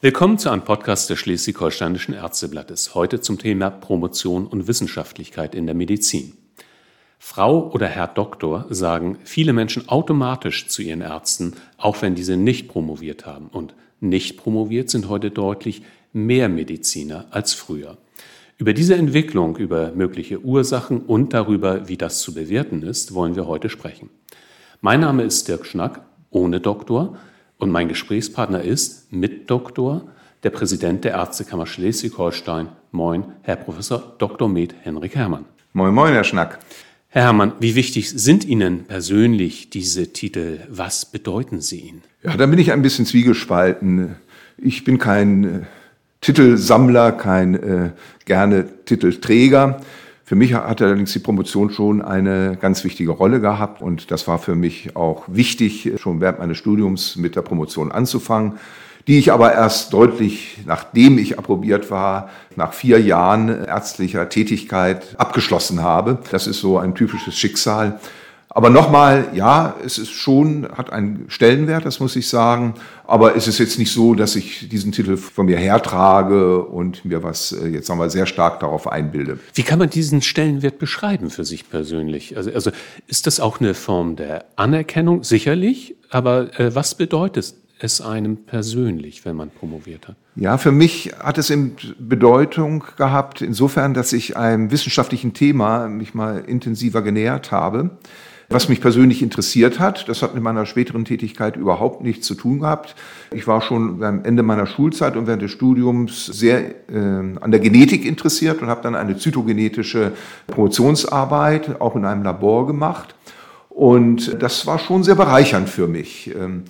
Willkommen zu einem Podcast des Schleswig-Holsteinischen Ärzteblattes. Heute zum Thema Promotion und Wissenschaftlichkeit in der Medizin. Frau oder Herr Doktor sagen viele Menschen automatisch zu ihren Ärzten, auch wenn diese nicht promoviert haben. Und nicht promoviert sind heute deutlich mehr Mediziner als früher. Über diese Entwicklung, über mögliche Ursachen und darüber, wie das zu bewerten ist, wollen wir heute sprechen. Mein Name ist Dirk Schnack, ohne Doktor. Und mein Gesprächspartner ist mit Doktor der Präsident der Ärztekammer Schleswig-Holstein. Moin, Herr Professor Dr. Med Henrik Herrmann. Moin, moin, Herr Schnack. Herr Herrmann, wie wichtig sind Ihnen persönlich diese Titel? Was bedeuten sie Ihnen? Ja, da bin ich ein bisschen zwiegespalten. Ich bin kein äh, Titelsammler, kein äh, gerne Titelträger. Für mich hat allerdings die Promotion schon eine ganz wichtige Rolle gehabt und das war für mich auch wichtig, schon während meines Studiums mit der Promotion anzufangen, die ich aber erst deutlich, nachdem ich approbiert war, nach vier Jahren ärztlicher Tätigkeit abgeschlossen habe. Das ist so ein typisches Schicksal. Aber nochmal, ja, es ist schon, hat einen Stellenwert, das muss ich sagen. Aber es ist jetzt nicht so, dass ich diesen Titel von mir hertrage und mir was äh, jetzt sagen wir sehr stark darauf einbilde. Wie kann man diesen Stellenwert beschreiben für sich persönlich? Also, also ist das auch eine Form der Anerkennung? Sicherlich. Aber äh, was bedeutet es einem persönlich, wenn man promoviert hat? Ja, für mich hat es eben Bedeutung gehabt, insofern, dass ich einem wissenschaftlichen Thema mich mal intensiver genähert habe was mich persönlich interessiert hat. Das hat mit meiner späteren Tätigkeit überhaupt nichts zu tun gehabt. Ich war schon am Ende meiner Schulzeit und während des Studiums sehr äh, an der Genetik interessiert und habe dann eine zytogenetische Promotionsarbeit auch in einem Labor gemacht. Und das war schon sehr bereichernd für mich. Ähm,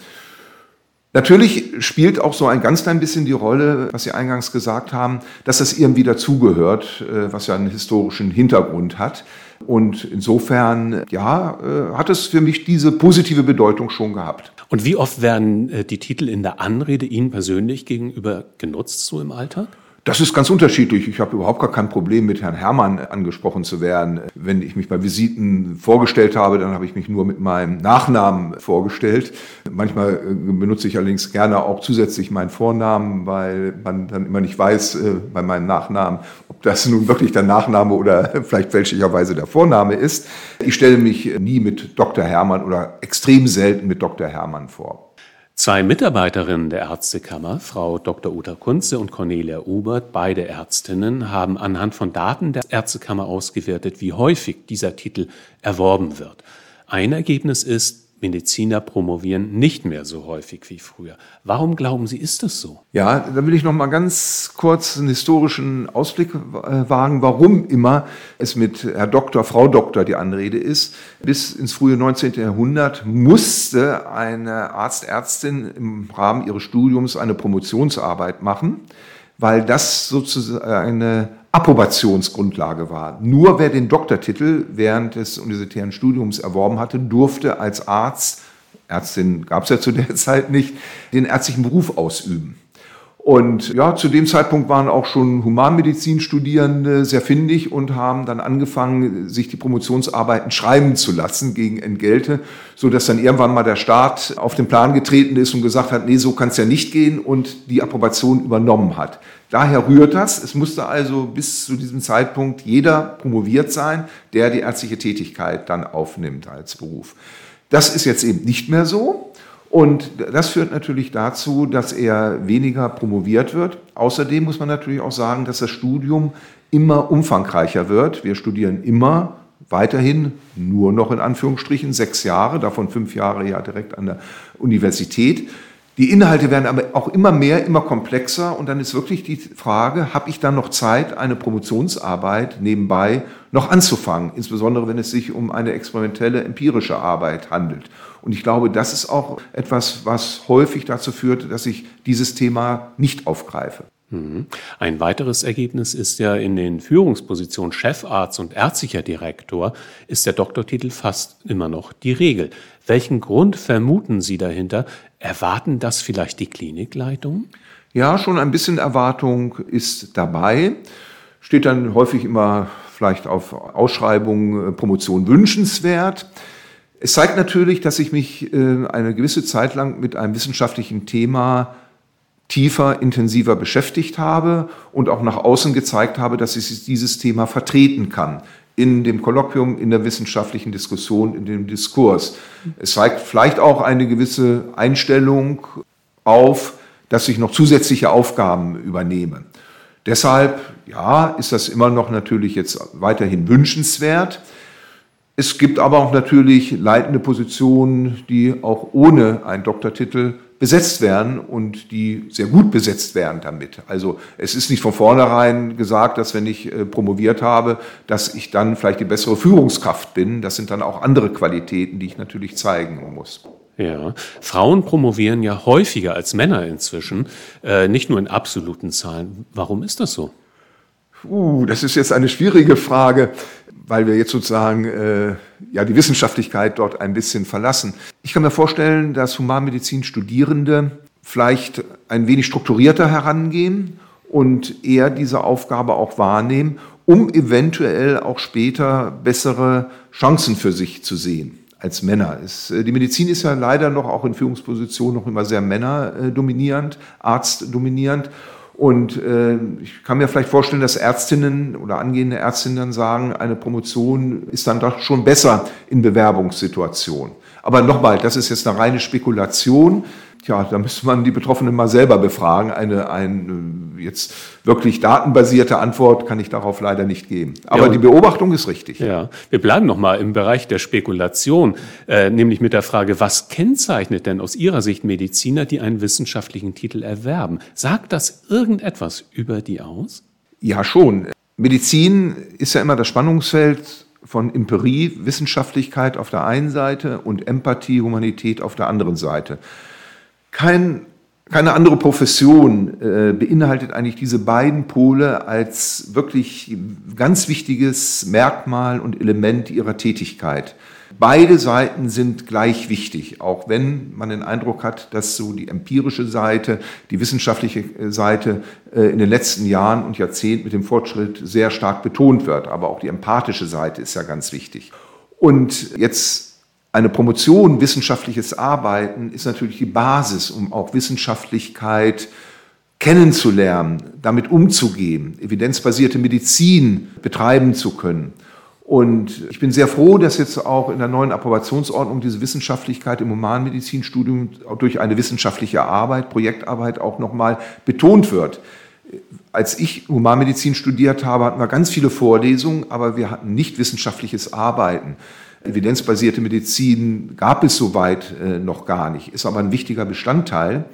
Natürlich spielt auch so ein ganz klein bisschen die Rolle, was Sie eingangs gesagt haben, dass das irgendwie dazugehört, äh, was ja einen historischen Hintergrund hat. Und insofern, ja, äh, hat es für mich diese positive Bedeutung schon gehabt. Und wie oft werden äh, die Titel in der Anrede Ihnen persönlich gegenüber genutzt, so im Alltag? Das ist ganz unterschiedlich. Ich habe überhaupt gar kein Problem, mit Herrn Herrmann angesprochen zu werden. Wenn ich mich bei Visiten vorgestellt habe, dann habe ich mich nur mit meinem Nachnamen vorgestellt. Manchmal äh, benutze ich allerdings gerne auch zusätzlich meinen Vornamen, weil man dann immer nicht weiß äh, bei meinem Nachnamen, ob das nun wirklich der Nachname oder vielleicht fälschlicherweise der Vorname ist. Ich stelle mich nie mit Dr. Herrmann oder extrem selten mit Dr. Herrmann vor. Zwei Mitarbeiterinnen der Ärztekammer, Frau Dr. Uta Kunze und Cornelia Ubert, beide Ärztinnen, haben anhand von Daten der Ärztekammer ausgewertet, wie häufig dieser Titel erworben wird. Ein Ergebnis ist, Mediziner promovieren nicht mehr so häufig wie früher. Warum glauben Sie, ist das so? Ja, da will ich noch mal ganz kurz einen historischen Ausblick äh, wagen, warum immer es mit Herr Doktor, Frau Doktor die Anrede ist. Bis ins frühe 19. Jahrhundert musste eine Arztärztin im Rahmen ihres Studiums eine Promotionsarbeit machen, weil das sozusagen eine Approbationsgrundlage war. Nur wer den Doktortitel während des universitären Studiums erworben hatte, durfte als Arzt, Ärztin gab es ja zu der Zeit nicht, den ärztlichen Beruf ausüben. Und ja, zu dem Zeitpunkt waren auch schon Humanmedizinstudierende sehr findig und haben dann angefangen, sich die Promotionsarbeiten schreiben zu lassen gegen Entgelte, so dass dann irgendwann mal der Staat auf den Plan getreten ist und gesagt hat, nee, so kann es ja nicht gehen und die Approbation übernommen hat. Daher rührt das. Es musste also bis zu diesem Zeitpunkt jeder promoviert sein, der die ärztliche Tätigkeit dann aufnimmt als Beruf. Das ist jetzt eben nicht mehr so. Und das führt natürlich dazu, dass er weniger promoviert wird. Außerdem muss man natürlich auch sagen, dass das Studium immer umfangreicher wird. Wir studieren immer weiterhin nur noch in Anführungsstrichen sechs Jahre, davon fünf Jahre ja direkt an der Universität. Die Inhalte werden aber auch immer mehr, immer komplexer und dann ist wirklich die Frage, habe ich dann noch Zeit, eine Promotionsarbeit nebenbei noch anzufangen, insbesondere wenn es sich um eine experimentelle, empirische Arbeit handelt. Und ich glaube, das ist auch etwas, was häufig dazu führt, dass ich dieses Thema nicht aufgreife. Mhm. Ein weiteres Ergebnis ist ja in den Führungspositionen Chefarzt und ärztlicher Direktor ist der Doktortitel fast immer noch die Regel. Welchen Grund vermuten Sie dahinter? Erwarten das vielleicht die Klinikleitung? Ja, schon ein bisschen Erwartung ist dabei. Steht dann häufig immer vielleicht auf Ausschreibungen äh, Promotion wünschenswert. Es zeigt natürlich, dass ich mich äh, eine gewisse Zeit lang mit einem wissenschaftlichen Thema tiefer, intensiver beschäftigt habe und auch nach außen gezeigt habe, dass ich dieses Thema vertreten kann. In dem Kolloquium, in der wissenschaftlichen Diskussion, in dem Diskurs. Es zeigt vielleicht auch eine gewisse Einstellung auf, dass ich noch zusätzliche Aufgaben übernehme. Deshalb, ja, ist das immer noch natürlich jetzt weiterhin wünschenswert. Es gibt aber auch natürlich leitende Positionen, die auch ohne einen Doktortitel besetzt werden und die sehr gut besetzt werden damit. Also es ist nicht von vornherein gesagt, dass wenn ich äh, promoviert habe, dass ich dann vielleicht die bessere Führungskraft bin. Das sind dann auch andere Qualitäten, die ich natürlich zeigen muss. Ja, Frauen promovieren ja häufiger als Männer inzwischen, äh, nicht nur in absoluten Zahlen. Warum ist das so? Uh, das ist jetzt eine schwierige Frage, weil wir jetzt sozusagen äh, ja die Wissenschaftlichkeit dort ein bisschen verlassen. Ich kann mir vorstellen, dass Humanmedizin-Studierende vielleicht ein wenig strukturierter herangehen und eher diese Aufgabe auch wahrnehmen, um eventuell auch später bessere Chancen für sich zu sehen als Männer. Es, äh, die Medizin ist ja leider noch auch in Führungspositionen noch immer sehr männerdominierend, arztdominierend. Und äh, ich kann mir vielleicht vorstellen, dass Ärztinnen oder angehende Ärztinnen dann sagen, eine Promotion ist dann doch schon besser in Bewerbungssituationen. Aber nochmal, das ist jetzt eine reine Spekulation. Tja, da müsste man die Betroffenen mal selber befragen. Eine, eine jetzt wirklich datenbasierte Antwort kann ich darauf leider nicht geben. Aber ja, die Beobachtung ist richtig. Ja, wir bleiben nochmal im Bereich der Spekulation, äh, nämlich mit der Frage, was kennzeichnet denn aus Ihrer Sicht Mediziner, die einen wissenschaftlichen Titel erwerben? Sagt das irgendetwas über die aus? Ja, schon. Medizin ist ja immer das Spannungsfeld von Empirie, Wissenschaftlichkeit auf der einen Seite und Empathie, Humanität auf der anderen Seite. Kein, keine andere Profession äh, beinhaltet eigentlich diese beiden Pole als wirklich ganz wichtiges Merkmal und Element ihrer Tätigkeit. Beide Seiten sind gleich wichtig, auch wenn man den Eindruck hat, dass so die empirische Seite, die wissenschaftliche äh, Seite äh, in den letzten Jahren und Jahrzehnten mit dem Fortschritt sehr stark betont wird. Aber auch die empathische Seite ist ja ganz wichtig. Und jetzt eine Promotion, wissenschaftliches Arbeiten ist natürlich die Basis, um auch Wissenschaftlichkeit kennenzulernen, damit umzugehen, evidenzbasierte Medizin betreiben zu können. Und ich bin sehr froh, dass jetzt auch in der neuen Approbationsordnung diese Wissenschaftlichkeit im Humanmedizinstudium durch eine wissenschaftliche Arbeit, Projektarbeit auch nochmal betont wird. Als ich Humanmedizin studiert habe, hatten wir ganz viele Vorlesungen, aber wir hatten nicht wissenschaftliches Arbeiten. Evidenzbasierte Medizin gab es soweit äh, noch gar nicht, ist aber ein wichtiger Bestandteil.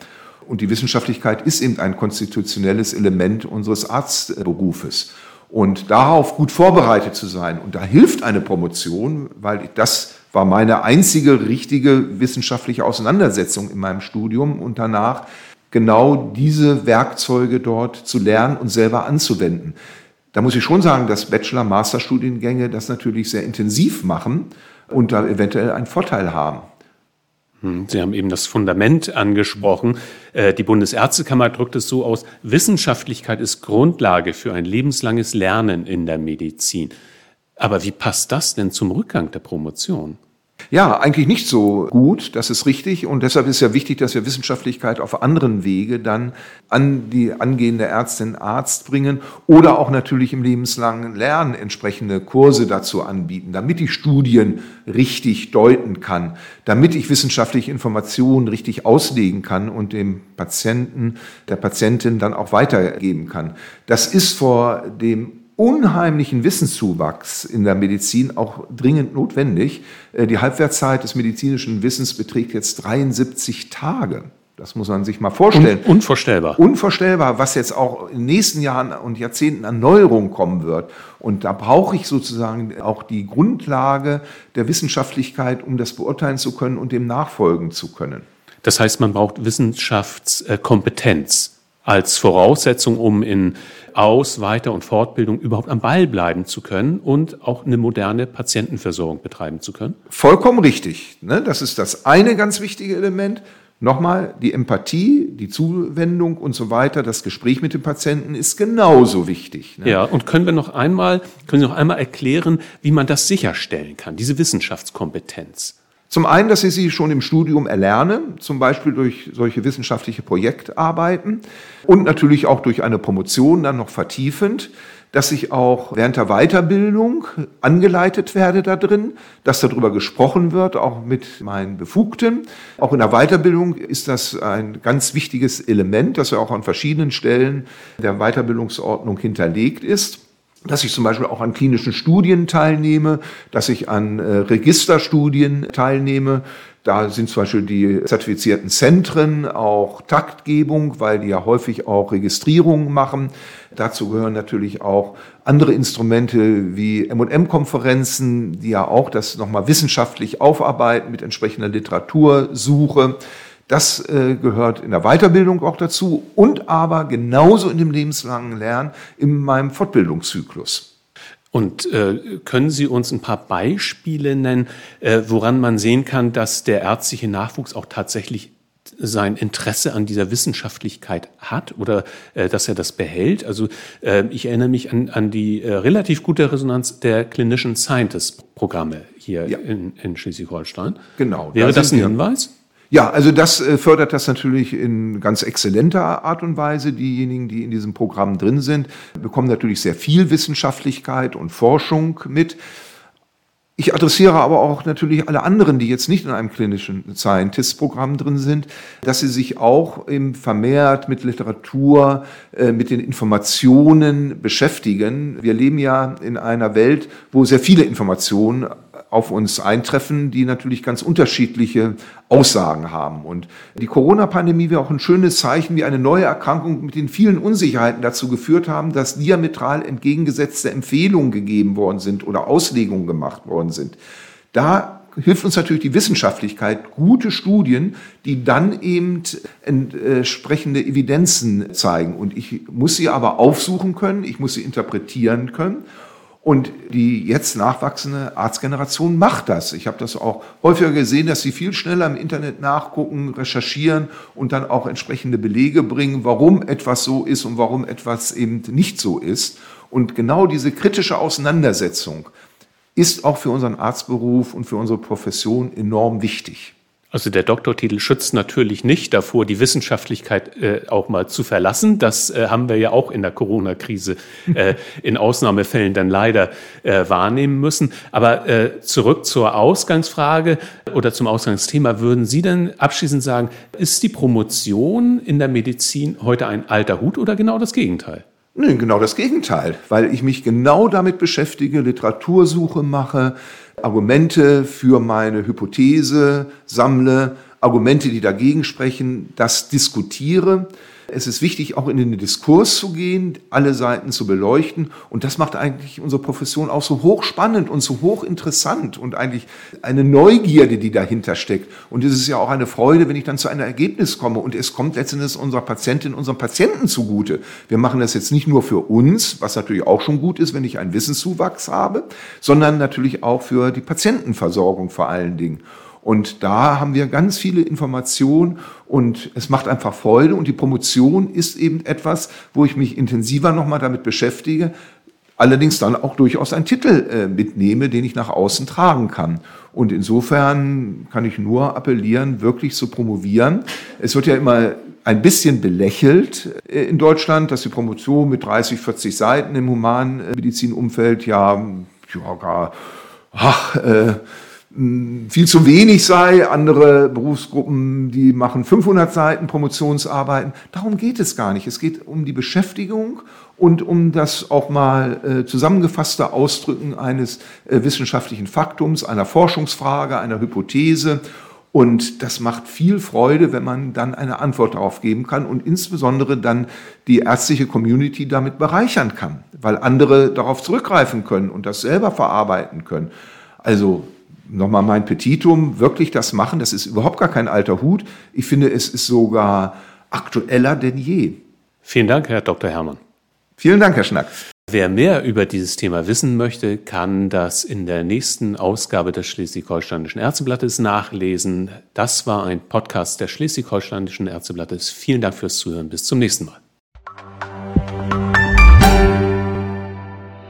Und die Wissenschaftlichkeit ist eben ein konstitutionelles Element unseres Arztberufes. Und darauf gut vorbereitet zu sein, und da hilft eine Promotion, weil das war meine einzige richtige wissenschaftliche Auseinandersetzung in meinem Studium und danach genau diese Werkzeuge dort zu lernen und selber anzuwenden. Da muss ich schon sagen, dass Bachelor-Master-Studiengänge das natürlich sehr intensiv machen und da eventuell einen Vorteil haben. Hm, Sie haben eben das Fundament angesprochen. Äh, die Bundesärztekammer drückt es so aus, Wissenschaftlichkeit ist Grundlage für ein lebenslanges Lernen in der Medizin. Aber wie passt das denn zum Rückgang der Promotion? Ja, eigentlich nicht so gut, das ist richtig. Und deshalb ist ja wichtig, dass wir Wissenschaftlichkeit auf anderen Wege dann an die angehende Ärztin, Arzt bringen oder auch natürlich im lebenslangen Lernen entsprechende Kurse dazu anbieten, damit ich Studien richtig deuten kann, damit ich wissenschaftliche Informationen richtig auslegen kann und dem Patienten, der Patientin dann auch weitergeben kann. Das ist vor dem unheimlichen Wissenszuwachs in der Medizin auch dringend notwendig. Äh, die Halbwertszeit des medizinischen Wissens beträgt jetzt 73 Tage. Das muss man sich mal vorstellen. Un unvorstellbar. Unvorstellbar, was jetzt auch in den nächsten Jahren und Jahrzehnten an Neuerungen kommen wird. Und da brauche ich sozusagen auch die Grundlage der Wissenschaftlichkeit, um das beurteilen zu können und dem nachfolgen zu können. Das heißt, man braucht Wissenschaftskompetenz als Voraussetzung, um in Aus-, Weiter- und Fortbildung überhaupt am Ball bleiben zu können und auch eine moderne Patientenversorgung betreiben zu können? Vollkommen richtig. Ne? Das ist das eine ganz wichtige Element. Nochmal, die Empathie, die Zuwendung und so weiter, das Gespräch mit dem Patienten ist genauso wichtig. Ne? Ja, und können wir noch einmal, können Sie noch einmal erklären, wie man das sicherstellen kann, diese Wissenschaftskompetenz? Zum einen, dass ich sie schon im Studium erlerne, zum Beispiel durch solche wissenschaftliche Projektarbeiten und natürlich auch durch eine Promotion dann noch vertiefend, dass ich auch während der Weiterbildung angeleitet werde da drin, dass darüber gesprochen wird, auch mit meinen Befugten. Auch in der Weiterbildung ist das ein ganz wichtiges Element, das ja auch an verschiedenen Stellen der Weiterbildungsordnung hinterlegt ist dass ich zum Beispiel auch an klinischen Studien teilnehme, dass ich an äh, Registerstudien teilnehme. Da sind zum Beispiel die zertifizierten Zentren auch Taktgebung, weil die ja häufig auch Registrierungen machen. Dazu gehören natürlich auch andere Instrumente wie M&M-Konferenzen, die ja auch das nochmal wissenschaftlich aufarbeiten mit entsprechender Literatursuche. Das äh, gehört in der Weiterbildung auch dazu und aber genauso in dem lebenslangen Lernen in meinem Fortbildungszyklus. Und äh, können Sie uns ein paar Beispiele nennen, äh, woran man sehen kann, dass der ärztliche Nachwuchs auch tatsächlich sein Interesse an dieser Wissenschaftlichkeit hat oder äh, dass er das behält. Also äh, ich erinnere mich an, an die äh, relativ gute Resonanz der klinischen Scientist-Programme hier ja. in, in Schleswig-Holstein. Genau. Wäre da das ein Hinweis? Ja, also das äh, fördert das natürlich in ganz exzellenter Art und Weise. Diejenigen, die in diesem Programm drin sind, bekommen natürlich sehr viel Wissenschaftlichkeit und Forschung mit. Ich adressiere aber auch natürlich alle anderen, die jetzt nicht in einem klinischen Scientist-Programm drin sind, dass sie sich auch im vermehrt mit Literatur, äh, mit den Informationen beschäftigen. Wir leben ja in einer Welt, wo sehr viele Informationen auf uns eintreffen, die natürlich ganz unterschiedliche Aussagen haben. Und die Corona-Pandemie wäre auch ein schönes Zeichen, wie eine neue Erkrankung mit den vielen Unsicherheiten dazu geführt haben, dass diametral entgegengesetzte Empfehlungen gegeben worden sind oder Auslegungen gemacht worden sind. Da hilft uns natürlich die Wissenschaftlichkeit, gute Studien, die dann eben entsprechende Evidenzen zeigen. Und ich muss sie aber aufsuchen können, ich muss sie interpretieren können. Und die jetzt nachwachsende Arztgeneration macht das. Ich habe das auch häufiger gesehen, dass sie viel schneller im Internet nachgucken, recherchieren und dann auch entsprechende Belege bringen, warum etwas so ist und warum etwas eben nicht so ist. Und genau diese kritische Auseinandersetzung ist auch für unseren Arztberuf und für unsere Profession enorm wichtig. Also der Doktortitel schützt natürlich nicht davor, die Wissenschaftlichkeit äh, auch mal zu verlassen. Das äh, haben wir ja auch in der Corona-Krise äh, in Ausnahmefällen dann leider äh, wahrnehmen müssen. Aber äh, zurück zur Ausgangsfrage oder zum Ausgangsthema. Würden Sie denn abschließend sagen, ist die Promotion in der Medizin heute ein alter Hut oder genau das Gegenteil? Nee, genau das Gegenteil, weil ich mich genau damit beschäftige, Literatursuche mache, Argumente für meine Hypothese sammle, Argumente, die dagegen sprechen, das diskutiere es ist wichtig, auch in den Diskurs zu gehen, alle Seiten zu beleuchten. Und das macht eigentlich unsere Profession auch so hochspannend und so hochinteressant und eigentlich eine Neugierde, die dahinter steckt. Und es ist ja auch eine Freude, wenn ich dann zu einem Ergebnis komme. Und es kommt letztendlich unserer Patientin, unserem Patienten zugute. Wir machen das jetzt nicht nur für uns, was natürlich auch schon gut ist, wenn ich einen Wissenszuwachs habe, sondern natürlich auch für die Patientenversorgung vor allen Dingen. Und da haben wir ganz viele Informationen und es macht einfach Freude. Und die Promotion ist eben etwas, wo ich mich intensiver nochmal damit beschäftige, allerdings dann auch durchaus einen Titel äh, mitnehme, den ich nach außen tragen kann. Und insofern kann ich nur appellieren, wirklich zu promovieren. Es wird ja immer ein bisschen belächelt äh, in Deutschland, dass die Promotion mit 30, 40 Seiten im Humanmedizinumfeld ja, ja gar, ach, äh, viel zu wenig sei. Andere Berufsgruppen, die machen 500 Seiten Promotionsarbeiten. Darum geht es gar nicht. Es geht um die Beschäftigung und um das auch mal äh, zusammengefasste Ausdrücken eines äh, wissenschaftlichen Faktums, einer Forschungsfrage, einer Hypothese. Und das macht viel Freude, wenn man dann eine Antwort darauf geben kann und insbesondere dann die ärztliche Community damit bereichern kann, weil andere darauf zurückgreifen können und das selber verarbeiten können. Also nochmal mein Petitum, wirklich das machen, das ist überhaupt gar kein alter Hut. Ich finde, es ist sogar aktueller denn je. Vielen Dank, Herr Dr. Herrmann. Vielen Dank, Herr Schnack. Wer mehr über dieses Thema wissen möchte, kann das in der nächsten Ausgabe des Schleswig-Holsteinischen Ärzteblattes nachlesen. Das war ein Podcast der Schleswig-Holsteinischen Ärzteblattes. Vielen Dank fürs Zuhören. Bis zum nächsten Mal.